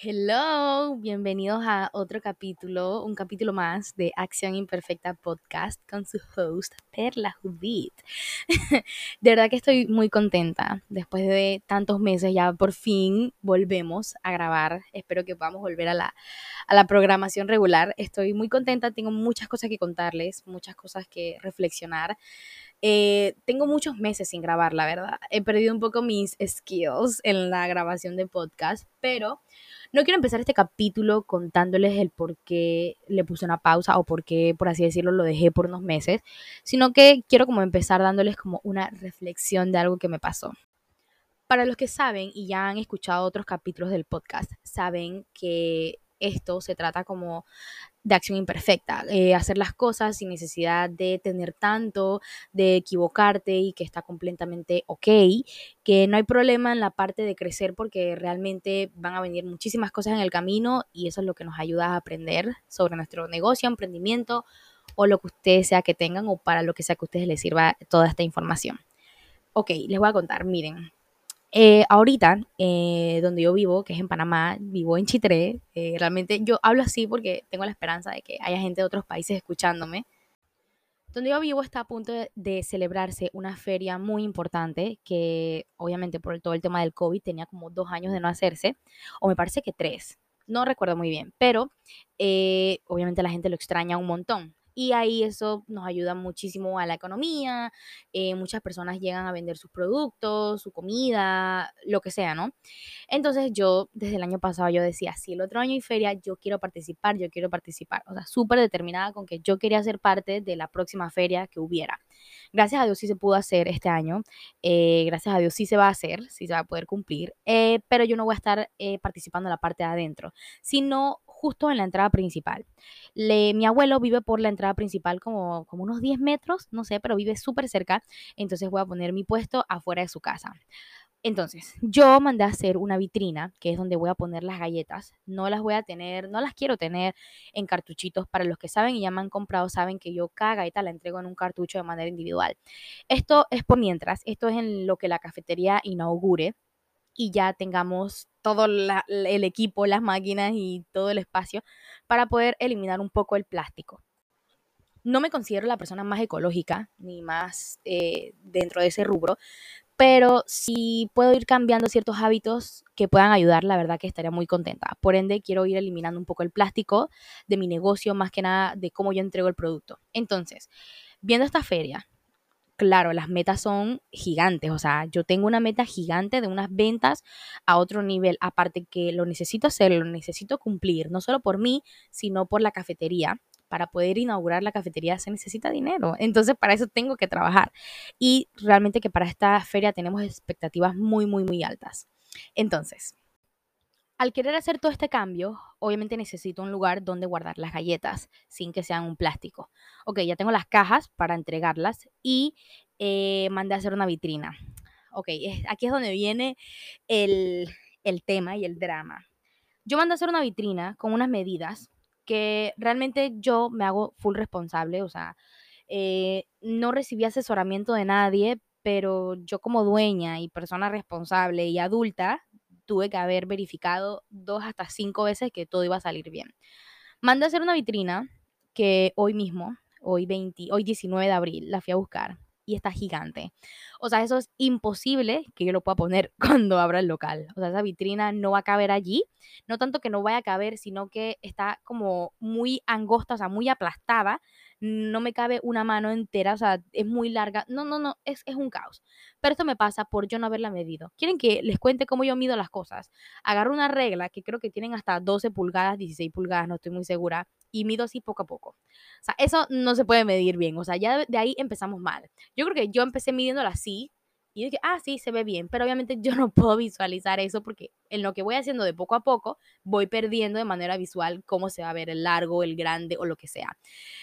Hello, bienvenidos a otro capítulo, un capítulo más de Acción Imperfecta Podcast con su host Perla Judith. de verdad que estoy muy contenta. Después de tantos meses ya por fin volvemos a grabar. Espero que podamos volver a la, a la programación regular. Estoy muy contenta, tengo muchas cosas que contarles, muchas cosas que reflexionar. Eh, tengo muchos meses sin grabar, la verdad. He perdido un poco mis skills en la grabación de podcast, pero no quiero empezar este capítulo contándoles el por qué le puse una pausa o por qué, por así decirlo, lo dejé por unos meses, sino que quiero como empezar dándoles como una reflexión de algo que me pasó. Para los que saben y ya han escuchado otros capítulos del podcast, saben que esto se trata como de acción imperfecta, eh, hacer las cosas sin necesidad de tener tanto, de equivocarte y que está completamente ok, que no hay problema en la parte de crecer porque realmente van a venir muchísimas cosas en el camino y eso es lo que nos ayuda a aprender sobre nuestro negocio, emprendimiento o lo que ustedes sea que tengan o para lo que sea que a ustedes les sirva toda esta información. Ok, les voy a contar, miren, eh, ahorita, eh, donde yo vivo, que es en Panamá, vivo en Chitré. Eh, realmente yo hablo así porque tengo la esperanza de que haya gente de otros países escuchándome. Donde yo vivo está a punto de, de celebrarse una feria muy importante que obviamente por todo el tema del COVID tenía como dos años de no hacerse, o me parece que tres, no recuerdo muy bien, pero obviamente la gente lo extraña un montón y ahí eso nos ayuda muchísimo a la economía, eh, muchas personas llegan a vender sus productos, su comida, lo que sea, ¿no? Entonces yo desde el año pasado yo decía, si el otro año hay feria, yo quiero participar, yo quiero participar, o sea, súper determinada con que yo quería ser parte de la próxima feria que hubiera. Gracias a Dios sí se pudo hacer este año, eh, gracias a Dios sí se va a hacer, sí se va a poder cumplir, eh, pero yo no voy a estar participando en la parte de adentro, sino justo en la entrada principal. Mi abuelo vive por la entrada principal como, como unos 10 metros, no sé, pero vive súper cerca, entonces voy a poner mi puesto afuera de su casa. Entonces, yo mandé a hacer una vitrina, que es donde voy a poner las galletas. No las voy a tener, no las quiero tener en cartuchitos. Para los que saben y ya me han comprado, saben que yo cada galleta la entrego en un cartucho de manera individual. Esto es por mientras, esto es en lo que la cafetería inaugure y ya tengamos todo el equipo, las máquinas y todo el espacio para poder eliminar un poco el plástico. No me considero la persona más ecológica ni más eh, dentro de ese rubro, pero si puedo ir cambiando ciertos hábitos que puedan ayudar, la verdad que estaría muy contenta. Por ende, quiero ir eliminando un poco el plástico de mi negocio, más que nada de cómo yo entrego el producto. Entonces, viendo esta feria, claro, las metas son gigantes, o sea, yo tengo una meta gigante de unas ventas a otro nivel, aparte que lo necesito hacer, lo necesito cumplir, no solo por mí, sino por la cafetería. Para poder inaugurar la cafetería se necesita dinero, entonces para eso tengo que trabajar. Y realmente que para esta feria tenemos expectativas muy, muy, muy altas. Entonces, al querer hacer todo este cambio, obviamente necesito un lugar donde guardar las galletas sin que sean un plástico. Ok, ya tengo las cajas para entregarlas y eh, mandé a hacer una vitrina. Ok, aquí es donde viene el, tema y el drama. Yo mandé a hacer una vitrina con unas medidas que realmente yo me hago full responsable, o sea, eh, no recibí asesoramiento de nadie, pero yo como dueña y persona responsable y adulta tuve que haber verificado dos hasta cinco veces que todo iba a salir bien. Mandé a hacer una vitrina que hoy mismo, hoy, 20, hoy 19 de abril, la fui a buscar y está gigante. O sea, eso es imposible que yo lo pueda poner cuando abra el local. O sea, esa vitrina no va a caber allí. No tanto que no vaya a caber, sino que está como muy angosta, o sea, muy aplastada no me cabe una mano entera, o sea, es muy larga. No, no, no, es, es un caos. Pero esto me pasa por yo no haberla medido. ¿Quieren que les cuente cómo yo mido las cosas? Agarro una regla que creo que tienen hasta 12 pulgadas, 16 pulgadas, no estoy muy segura, y mido así poco a poco. O sea, eso no se puede medir bien, o sea, ya de ahí empezamos mal. Yo creo que yo empecé midiéndola así, y dije, ah, sí, se ve bien, pero obviamente yo no puedo visualizar eso porque en lo que voy haciendo de poco a poco, voy perdiendo de manera visual cómo se va a ver el largo, el grande o lo que sea.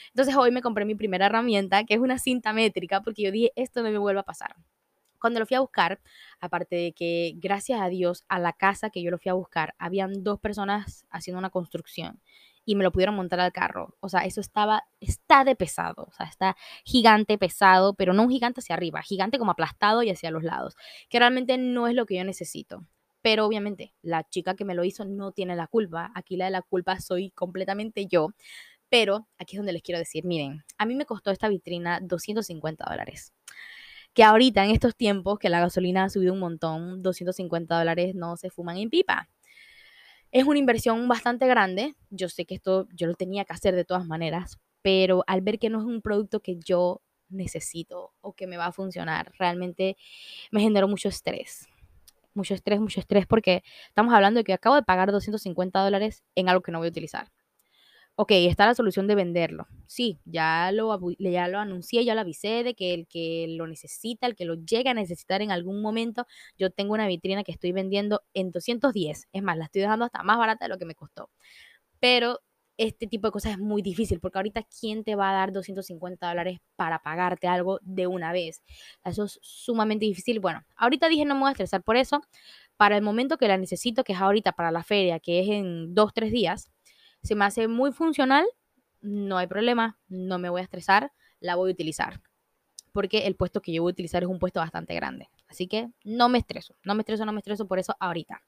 Entonces hoy me compré mi primera herramienta, que es una cinta métrica, porque yo dije, esto no me vuelve a pasar. Cuando lo fui a buscar, aparte de que gracias a Dios a la casa que yo lo fui a buscar, habían dos personas haciendo una construcción y me lo pudieron montar al carro. O sea, eso estaba, está de pesado, o sea, está gigante, pesado, pero no un gigante hacia arriba, gigante como aplastado y hacia los lados, que realmente no es lo que yo necesito. pero obviamente la chica que me lo hizo no tiene la culpa. Aquí la de la culpa soy completamente yo. Pero aquí es donde les quiero decir, miren, a mí me costó esta vitrina 250 dólares. Que ahorita en estos tiempos que la gasolina ha subido un montón, 250 dólares no se fuman en pipa. Es una inversión bastante grande. Yo sé que esto yo lo tenía que hacer de todas maneras, pero al ver que no es un producto que yo necesito o que me va a funcionar, realmente me generó mucho estrés. Mucho estrés, mucho estrés, porque estamos hablando de que acabo de pagar 250 dólares en algo que no voy a utilizar ok, está la solución de venderlo. Sí, ya lo, ya lo anuncié, ya lo avisé de que el que lo necesita, el que lo llega a necesitar en algún momento, yo tengo una vitrina que estoy vendiendo en 210. Es más, la estoy dejando hasta más barata de lo que me costó. Pero este tipo de cosas es muy difícil porque ahorita ¿quién te va a dar 250 dólares para pagarte algo de una vez? Eso es sumamente difícil. Bueno, ahorita dije no me voy a estresar por eso. Para el momento que la necesito, que es ahorita para la feria, que es en dos, tres días, se me hace muy funcional, no hay problema, no me voy a estresar, la voy a utilizar. Porque el puesto que yo voy a utilizar es un puesto bastante grande. Así que no me estreso, no me estreso, no me estreso por eso ahorita.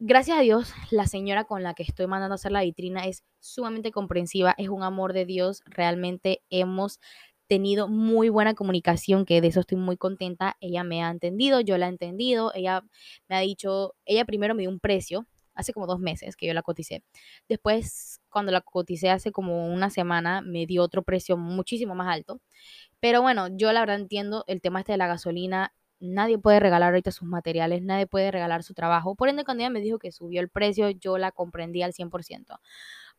Gracias a Dios, la señora con la que estoy mandando a hacer la vitrina es sumamente comprensiva, es un amor de Dios, realmente hemos tenido muy buena comunicación, que de eso estoy muy contenta. Ella me ha entendido, yo la he entendido, ella me ha dicho, ella primero me dio un precio, hace como dos meses que yo la coticé. Después, cuando la coticé hace como una semana, me dio otro precio muchísimo más alto. Pero bueno, yo la verdad entiendo el tema este de la gasolina. Nadie puede regalar ahorita sus materiales, nadie puede regalar su trabajo. Por ende, cuando ella me dijo que subió el precio, yo la comprendí al 100%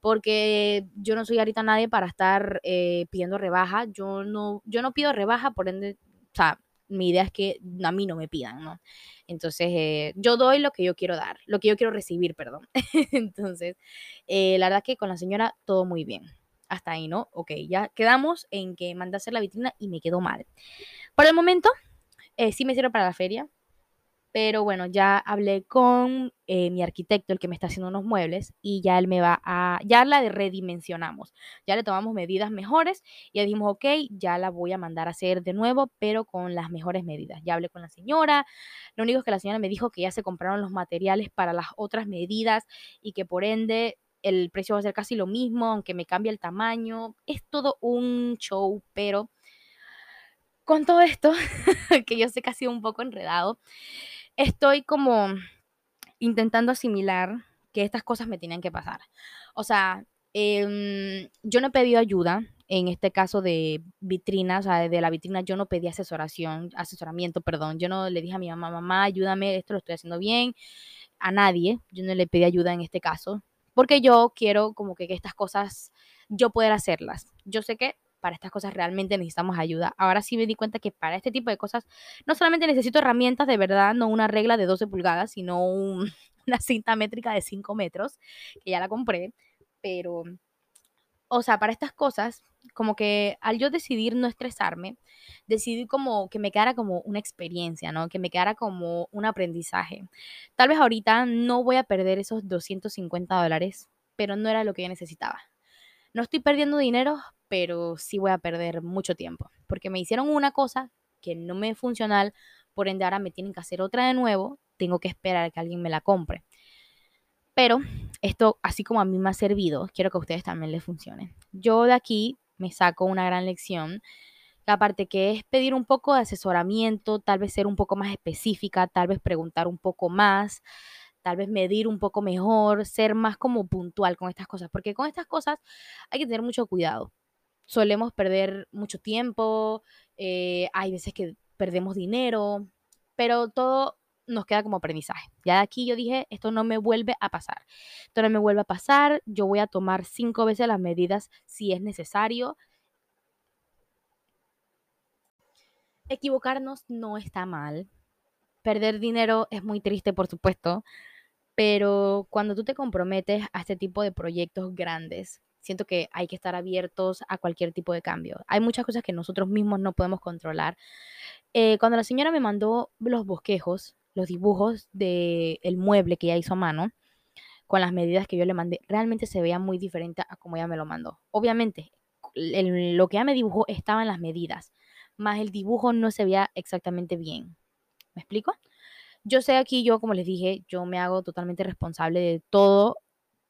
porque yo no soy ahorita nadie para estar eh, pidiendo rebaja. Yo no, yo no pido rebaja, por ende, o sea, mi idea es que a mí no me pidan, ¿no? Entonces, eh, yo doy lo que yo quiero dar, lo que yo quiero recibir, perdón. Entonces, eh, la verdad que con la señora todo muy bien. Hasta ahí, ¿no? Ok, ya quedamos en que mandé a hacer la vitrina y me quedó mal. Por el momento, eh, sí me sirve para la feria. Pero bueno, ya hablé con eh, mi arquitecto, el que me está haciendo unos muebles, y ya él me va a, ya la redimensionamos, ya le tomamos medidas mejores y ya dijimos, ok, ya la voy a mandar a hacer de nuevo, pero con las mejores medidas. Ya hablé con la señora, lo único es que la señora me dijo que ya se compraron los materiales para las otras medidas y que por ende el precio va a ser casi lo mismo, aunque me cambie el tamaño. Es todo un show, pero con todo esto, que yo sé que ha sido un poco enredado, estoy como intentando asimilar que estas cosas me tienen que pasar. O sea, em, yo no he pedido ayuda, en este caso de vitrina, o sea, de la vitrina yo no pedí asesoración, asesoramiento, perdón, yo no le dije a mi mamá, mamá, ayúdame, esto lo estoy haciendo bien, a nadie, yo no le pedí ayuda en este caso, porque yo quiero como que, que estas cosas yo poder hacerlas. Yo sé que para estas cosas realmente necesitamos ayuda. Ahora sí me di cuenta que para este tipo de cosas no solamente necesito herramientas de verdad, no una regla de 12 pulgadas, sino una cinta métrica de 5 metros, que ya la compré, pero, o sea, para estas cosas, como que al yo decidir no estresarme, decidí como que me quedara como una experiencia, ¿no? Que me quedara como un aprendizaje. Tal vez ahorita no voy a perder esos 250 dólares, pero no era lo que yo necesitaba. No estoy perdiendo dinero, pero sí voy a perder mucho tiempo, porque me hicieron una cosa que no me es funcional, por ende ahora me tienen que hacer otra de nuevo, tengo que esperar a que alguien me la compre. Pero esto, así como a mí me ha servido, quiero que a ustedes también les funcione. Yo de aquí me saco una gran lección, aparte que es pedir un poco de asesoramiento, tal vez ser un poco más específica, tal vez preguntar un poco más, tal vez medir un poco mejor, ser más como puntual con estas cosas, porque con estas cosas hay que tener mucho cuidado. Solemos perder mucho tiempo, eh, hay veces que perdemos dinero, pero todo nos queda como aprendizaje. Ya de aquí yo dije, esto no me vuelve a pasar. Esto no me vuelve a pasar, yo voy a tomar cinco veces las medidas si es necesario. Equivocarnos no está mal. Perder dinero es muy triste, por supuesto, pero cuando tú te comprometes a este tipo de proyectos grandes, siento que hay que estar abiertos a cualquier tipo de cambio. Hay muchas cosas que nosotros mismos no podemos controlar. Eh, cuando la señora me mandó los bosquejos, los dibujos del el mueble que ella hizo a mano, con las medidas que yo le mandé, realmente se veía muy diferente a como ella me lo mandó. Obviamente, lo que ella me dibujó estaba en las medidas, más el dibujo no se veía exactamente bien. ¿Me explico? Yo sé aquí, yo como les dije, yo me hago totalmente responsable de todo,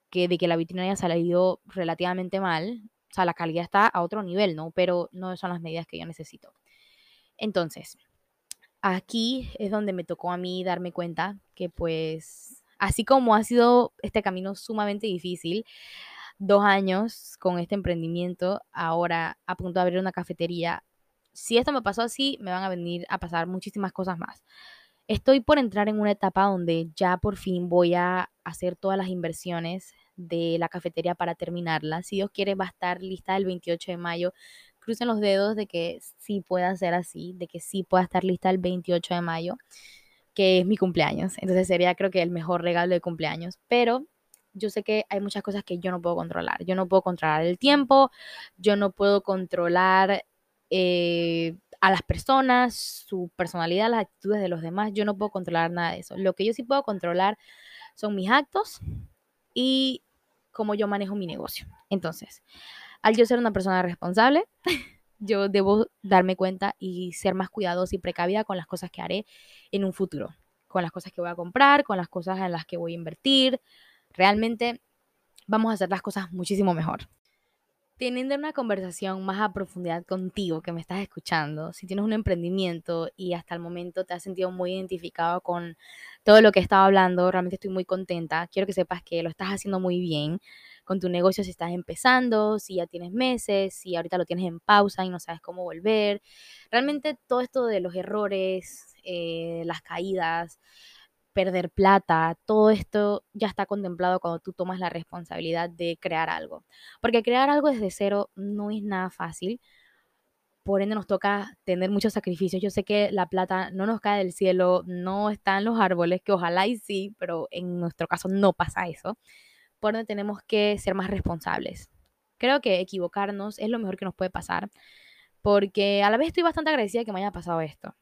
que de que la vitrina haya salido relativamente mal, o sea, la calidad está a otro nivel, ¿no? Pero no son las medidas que yo necesito. Entonces, aquí es donde me tocó a mí darme cuenta que pues, así como ha sido este camino sumamente difícil, dos años con este emprendimiento, ahora a punto de abrir una cafetería, si esto me pasó así, me van a venir a pasar muchísimas cosas más. Estoy por entrar en una etapa donde ya por fin voy a hacer todas las inversiones de la cafetería para terminarla. Si Dios quiere, va a estar lista el 28 de mayo. Crucen los dedos de que sí pueda ser así, de que sí pueda estar lista el 28 de mayo, que es mi cumpleaños. Entonces sería creo que el mejor regalo de cumpleaños. Pero yo sé que hay muchas cosas que yo no puedo controlar. Yo no puedo controlar el tiempo, yo no puedo controlar eh, a las personas, su personalidad, las actitudes de los demás. Yo no puedo controlar nada de eso. Lo que yo sí puedo controlar son mis actos y cómo yo manejo mi negocio. Entonces, al yo ser una persona responsable, yo debo darme cuenta y ser más cuidadosa y precavida con las cosas que haré en un futuro, con las cosas que voy a comprar, con las cosas en las que voy a invertir. Realmente vamos a hacer las cosas muchísimo mejor teniendo una conversación más a profundidad contigo que me estás escuchando, si tienes un emprendimiento y hasta el momento te has sentido muy identificado con todo lo que he estado hablando, realmente estoy muy contenta. Quiero que sepas que lo estás haciendo muy bien con tu negocio si estás empezando, si ya tienes meses, si ahorita lo tienes en pausa y no sabes cómo volver. Realmente todo esto de los errores, eh, las caídas, perder plata, todo esto ya está contemplado cuando tú tomas la responsabilidad de crear algo. Porque crear algo desde cero no es nada fácil. Por ende nos toca tener muchos sacrificios. Yo sé que la plata no nos cae del cielo, no está en los árboles, que ojalá y sí, pero en nuestro caso no pasa eso. Por ende tenemos que ser más responsables. Creo que equivocarnos es lo mejor que nos puede pasar, porque a la vez estoy bastante agradecida de que me haya pasado esto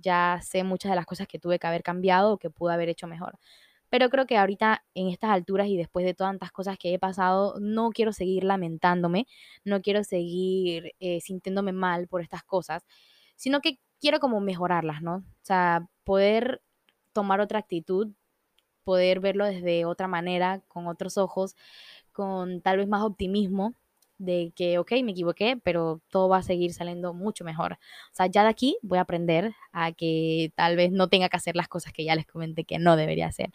ya sé muchas de las cosas que tuve que haber cambiado o que pude haber hecho mejor. Pero creo que ahorita en estas alturas y después de tantas cosas que he pasado, no quiero seguir lamentándome, no quiero seguir eh, sintiéndome mal por estas cosas, sino que quiero como mejorarlas, ¿no? O sea, poder tomar otra actitud, poder verlo desde otra manera, con otros ojos, con tal vez más optimismo de que, ok, me equivoqué, pero todo va a seguir saliendo mucho mejor. O sea, ya de aquí voy a aprender a que tal vez no tenga que hacer las cosas que ya les comenté que no debería hacer.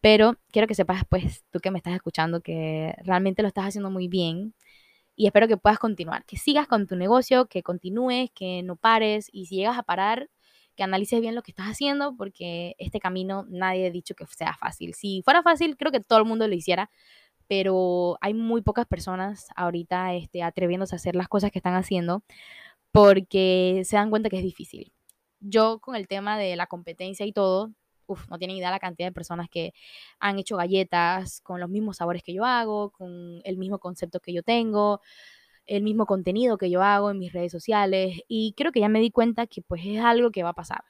Pero quiero que sepas, pues, tú que me estás escuchando, que realmente lo estás haciendo muy bien y espero que puedas continuar, que sigas con tu negocio, que continúes, que no pares y si llegas a parar, que analices bien lo que estás haciendo porque este camino nadie ha dicho que sea fácil. Si fuera fácil, creo que todo el mundo lo hiciera, pero hay muy pocas personas ahorita este, atreviéndose a hacer las cosas que están haciendo porque se dan cuenta que es difícil. Yo con el tema de la competencia y todo, uf, no tienen idea la cantidad de personas que han hecho galletas con los mismos sabores que yo hago, con el mismo concepto que yo tengo, el mismo contenido que yo hago en mis redes sociales y creo que ya me di cuenta que pues es algo que va a pasar.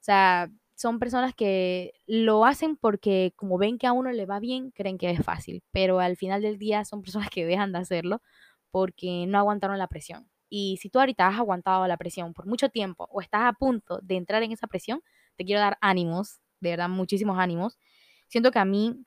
O sea, son personas que lo hacen porque como ven que a uno le va bien, creen que es fácil, pero al final del día son personas que dejan de hacerlo porque no aguantaron la presión. Y si tú ahorita has aguantado la presión por mucho tiempo o estás a punto de entrar en esa presión, te quiero dar ánimos, de verdad, muchísimos ánimos. Siento que a mí,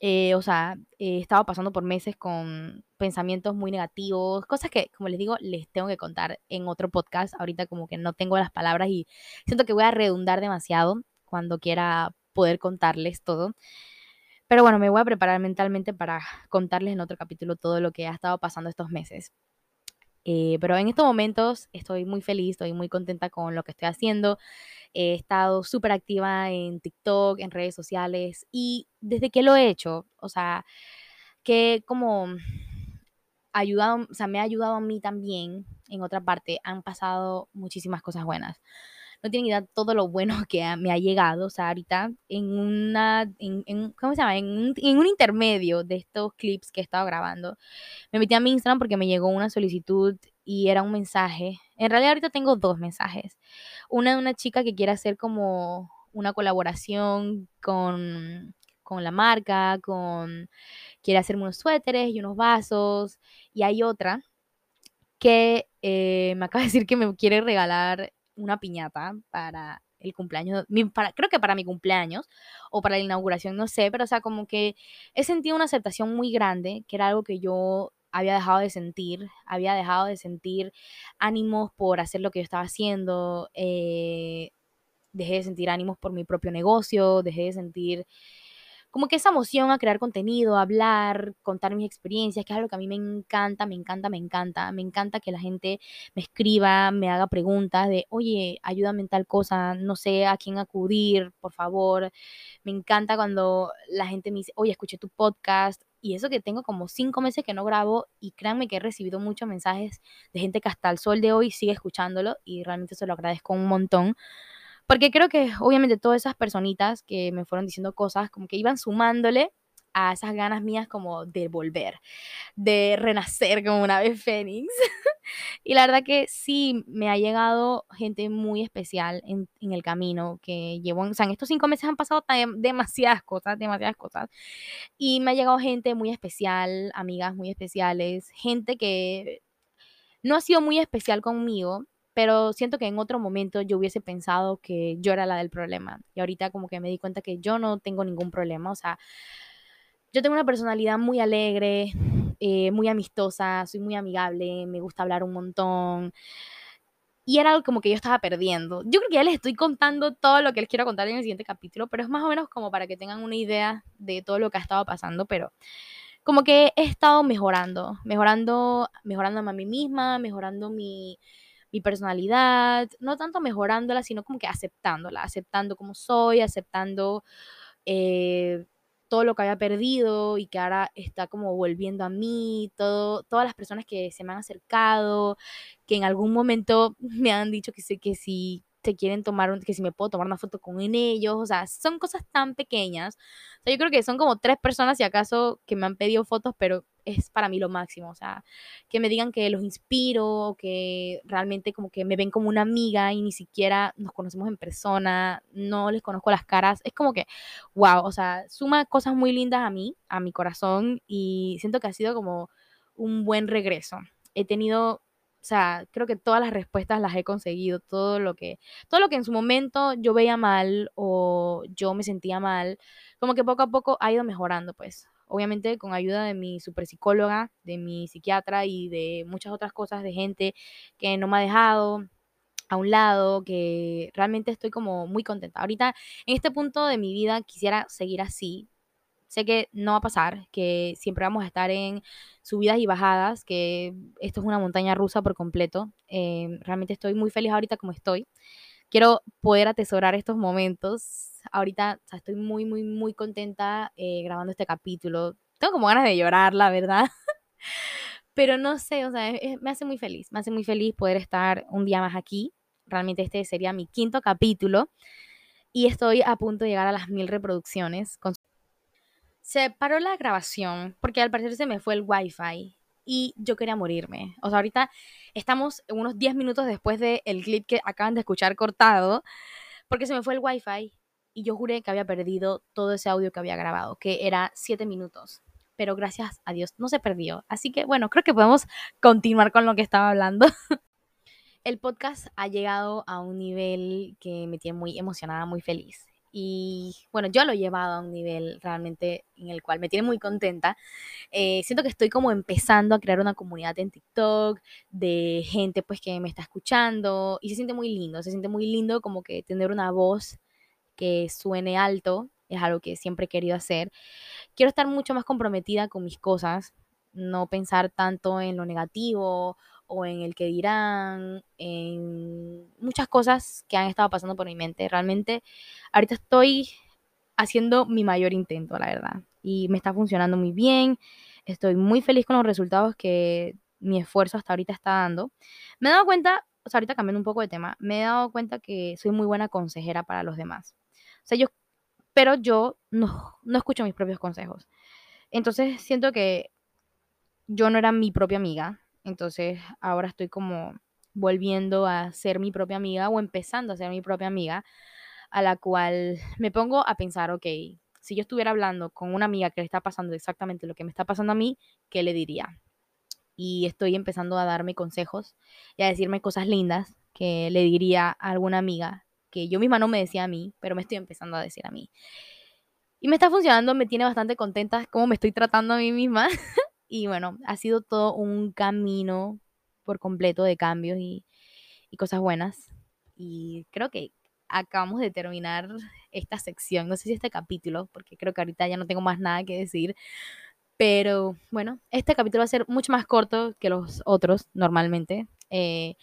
eh, o sea, he estado pasando por meses con pensamientos muy negativos, cosas que, como les digo, les tengo que contar en otro podcast. Ahorita como que no tengo las palabras y siento que voy a redundar demasiado cuando quiera poder contarles todo. Pero bueno, me voy a preparar mentalmente para contarles en otro capítulo todo lo que ha estado pasando estos meses. Eh, pero en estos momentos estoy muy feliz, estoy muy contenta con lo que estoy haciendo. He estado súper activa en TikTok, en redes sociales y desde que lo he hecho, o sea, que como ayudado, o sea, me ha ayudado a mí también, en otra parte, han pasado muchísimas cosas buenas. No tienen idea todo lo bueno que me ha llegado, o sea, ahorita en una, en, ¿cómo se llama? En un, en un intermedio de estos clips que he estado grabando, me metí a mi Instagram porque me llegó una solicitud y era un mensaje. En realidad ahorita tengo dos mensajes. Una de una chica que quiere hacer como una colaboración con, con la marca, con quiere hacerme unos suéteres y unos vasos. Y hay otra que eh, me acaba de decir que me quiere regalar una piñata para el cumpleaños, creo que para mi cumpleaños o para la inauguración, no sé, pero o sea, como que he sentido una aceptación muy grande, que era algo que yo había dejado de sentir, había dejado de sentir ánimos por hacer lo que yo estaba haciendo, eh, dejé de sentir ánimos por mi propio negocio, dejé de sentir como que esa emoción a crear contenido, a hablar, contar mis experiencias, que es algo que a mí me encanta, me encanta, me encanta. Me encanta que la gente me escriba, me haga preguntas de, oye, ayúdame en tal cosa, no sé a quién acudir, por favor. Me encanta cuando la gente me dice, oye, escuché tu podcast. Y eso que tengo como cinco meses que no grabo y créanme que he recibido muchos mensajes de gente que hasta el sol de hoy sigue escuchándolo y realmente se lo agradezco un montón porque creo que obviamente todas esas personitas que me fueron diciendo cosas como que iban sumándole a esas ganas mías como de volver, de renacer como una vez Fénix. y la verdad que sí, me ha llegado gente muy especial en, en, el camino que llevo, o sea, en estos cinco meses han pasado demasiadas cosas, demasiadas cosas. Y me ha llegado gente muy especial, amigas muy especiales, gente que no ha sido muy especial conmigo, pero siento que en otro momento yo hubiese pensado que yo era la del problema. Y ahorita como que me di cuenta que yo no tengo ningún problema. O sea, yo tengo una personalidad muy alegre, eh, muy amistosa, soy muy amigable, me gusta hablar un montón. Y era algo como que yo estaba perdiendo. Yo creo que ya les estoy contando todo lo que les quiero contar en el siguiente capítulo, pero es más o menos como para que tengan una idea de todo lo que ha estado pasando, pero como que he estado mejorando, mejorando, mejorándome a mí misma, mejorando mi, personalidad, no tanto mejorándola, sino como que aceptándola, aceptando como soy, aceptando eh, todo lo que había perdido y que ahora está como volviendo a mí, todo, todas las personas que se me han acercado, que en algún momento me han dicho que, sé, que si se quieren tomar, que si me puedo tomar una foto con ellos, o sea, son cosas tan pequeñas. O sea, yo creo que son como tres personas, si acaso, que me han pedido fotos, pero es para mí lo máximo, o sea, que me digan que los inspiro, que realmente como que me ven como una amiga y ni siquiera nos conocemos en persona, no les conozco las caras, es como que, wow, o sea, suma cosas muy lindas a mí, a mi corazón y siento que ha sido como un buen regreso. He tenido o sea, creo que todas las respuestas las he conseguido, todo lo que, todo lo que en su momento yo veía mal o yo me sentía mal, como que poco a poco ha ido mejorando, pues obviamente con ayuda de mi super psicóloga, de mi psiquiatra y de muchas otras cosas de gente que no me ha dejado a un lado, que realmente estoy como muy contenta. Ahorita en este punto de mi vida quisiera seguir así. Sé que no va a pasar, que siempre vamos a estar en subidas y bajadas, que esto es una montaña rusa por completo. Eh, realmente estoy muy feliz ahorita como estoy. Quiero poder atesorar estos momentos ahorita estoy muy, muy, muy contenta eh, grabando este capítulo. Tengo como ganas de llorar, la verdad. Pero no sé, o sea, me hace muy feliz. Me hace muy feliz poder estar un día más aquí. Realmente este sería mi quinto capítulo. Y estoy a punto de llegar a las mil reproducciones. Se paró la grabación porque al parecer se me fue el wifi y yo quería morirme. O sea, ahorita estamos unos 10 minutos después del clip que acaban de escuchar cortado porque se me fue el wifi y yo juré que había perdido todo ese audio que había grabado, que era siete minutos. Pero gracias a Dios no se perdió. Así que bueno, creo que podemos continuar con lo que estaba hablando. El podcast ha llegado a un nivel que me tiene muy emocionada, muy feliz. Y bueno, yo lo he llevado a un nivel realmente en el cual me tiene muy contenta. Eh, siento que estoy como empezando a crear una comunidad en TikTok de gente pues que me está escuchando y se siente muy lindo, se siente muy lindo como que tener una voz que suene alto, es algo que siempre he querido hacer. Quiero estar mucho más comprometida con mis cosas, no pensar tanto en lo negativo o en el que dirán, en muchas cosas que han estado pasando por mi mente. Realmente ahorita estoy haciendo mi mayor intento, la verdad, y me está funcionando muy bien. Estoy muy feliz con los resultados que mi esfuerzo hasta ahorita está dando. Me he dado cuenta, o sea, ahorita cambiando un poco de tema, me he dado cuenta que soy muy buena consejera para los demás. O sea, yo, pero yo no, no escucho mis propios consejos. Entonces siento que yo no era mi propia amiga. Entonces ahora estoy como volviendo a ser mi propia amiga o empezando a ser mi propia amiga, a la cual me pongo a pensar, ok, si yo estuviera hablando con una amiga que le está pasando exactamente lo que me está pasando a mí, ¿qué le diría? Y estoy empezando a darme consejos y a decirme cosas lindas que le diría a alguna amiga que yo misma no me decía a mí, pero me estoy empezando a decir a mí. Y me está funcionando, me tiene bastante contenta cómo me estoy tratando a mí misma. y bueno, ha sido todo un camino por completo de cambios y, cosas buenas. Y creo que acabamos de terminar esta sección, no sé si este capítulo, porque creo que ahorita ya no tengo más nada que decir, pero bueno, este capítulo va a ser mucho más corto que los otros normalmente. Eh,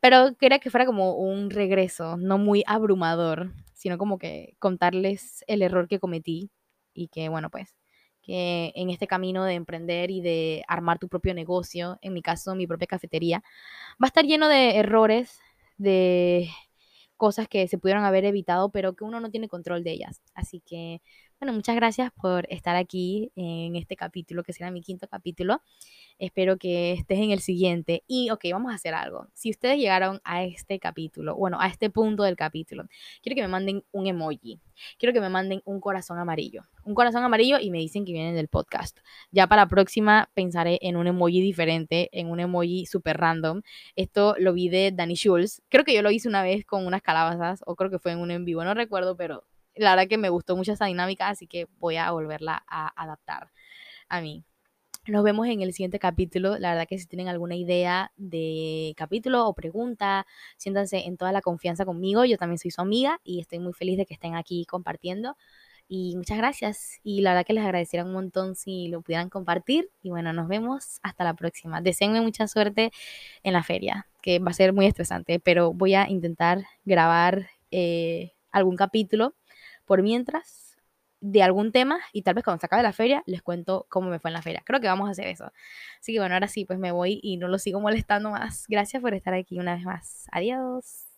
pero quería que fuera como un regreso, no muy abrumador, sino como que contarles el error que cometí y que, bueno, pues, que en este camino de emprender y de armar tu propio negocio, en mi caso, mi propia cafetería, va a estar lleno de errores, de cosas que se pudieron haber evitado, pero que uno no tiene control de ellas. Así que, bueno, muchas gracias por estar aquí en este capítulo, que será mi quinto capítulo. Espero que estés en el siguiente. Y, ok, vamos a hacer algo. Si ustedes llegaron a este capítulo, bueno, a este punto del capítulo, quiero que me manden un emoji. Quiero que me manden un corazón amarillo. Un corazón amarillo y me dicen que vienen del podcast. Ya para la próxima pensaré en un emoji diferente, en un emoji súper random. Esto lo vi de Danny Schulz. Creo que yo lo hice una vez con unas calabazas, o creo que fue en un en vivo, no recuerdo, pero la verdad que me gustó mucho esa dinámica, así que voy a volverla a adaptar a mí. Nos vemos en el siguiente capítulo. La verdad que si tienen alguna idea de capítulo o pregunta, siéntanse en toda la confianza conmigo. Yo también soy su amiga y estoy muy feliz de que estén aquí compartiendo. Y muchas gracias. Y la verdad que les agradecería un montón si lo pudieran compartir. Y bueno, nos vemos hasta la próxima. Deseenme mucha suerte en la feria, que va a ser muy estresante, pero voy a intentar grabar eh, algún capítulo por mientras de algún tema y tal vez cuando se acabe la feria les cuento cómo me fue en la feria. Creo que vamos a hacer eso. Así que bueno, ahora sí, pues me voy y no lo sigo molestando más. Gracias por estar aquí una vez más. Adiós.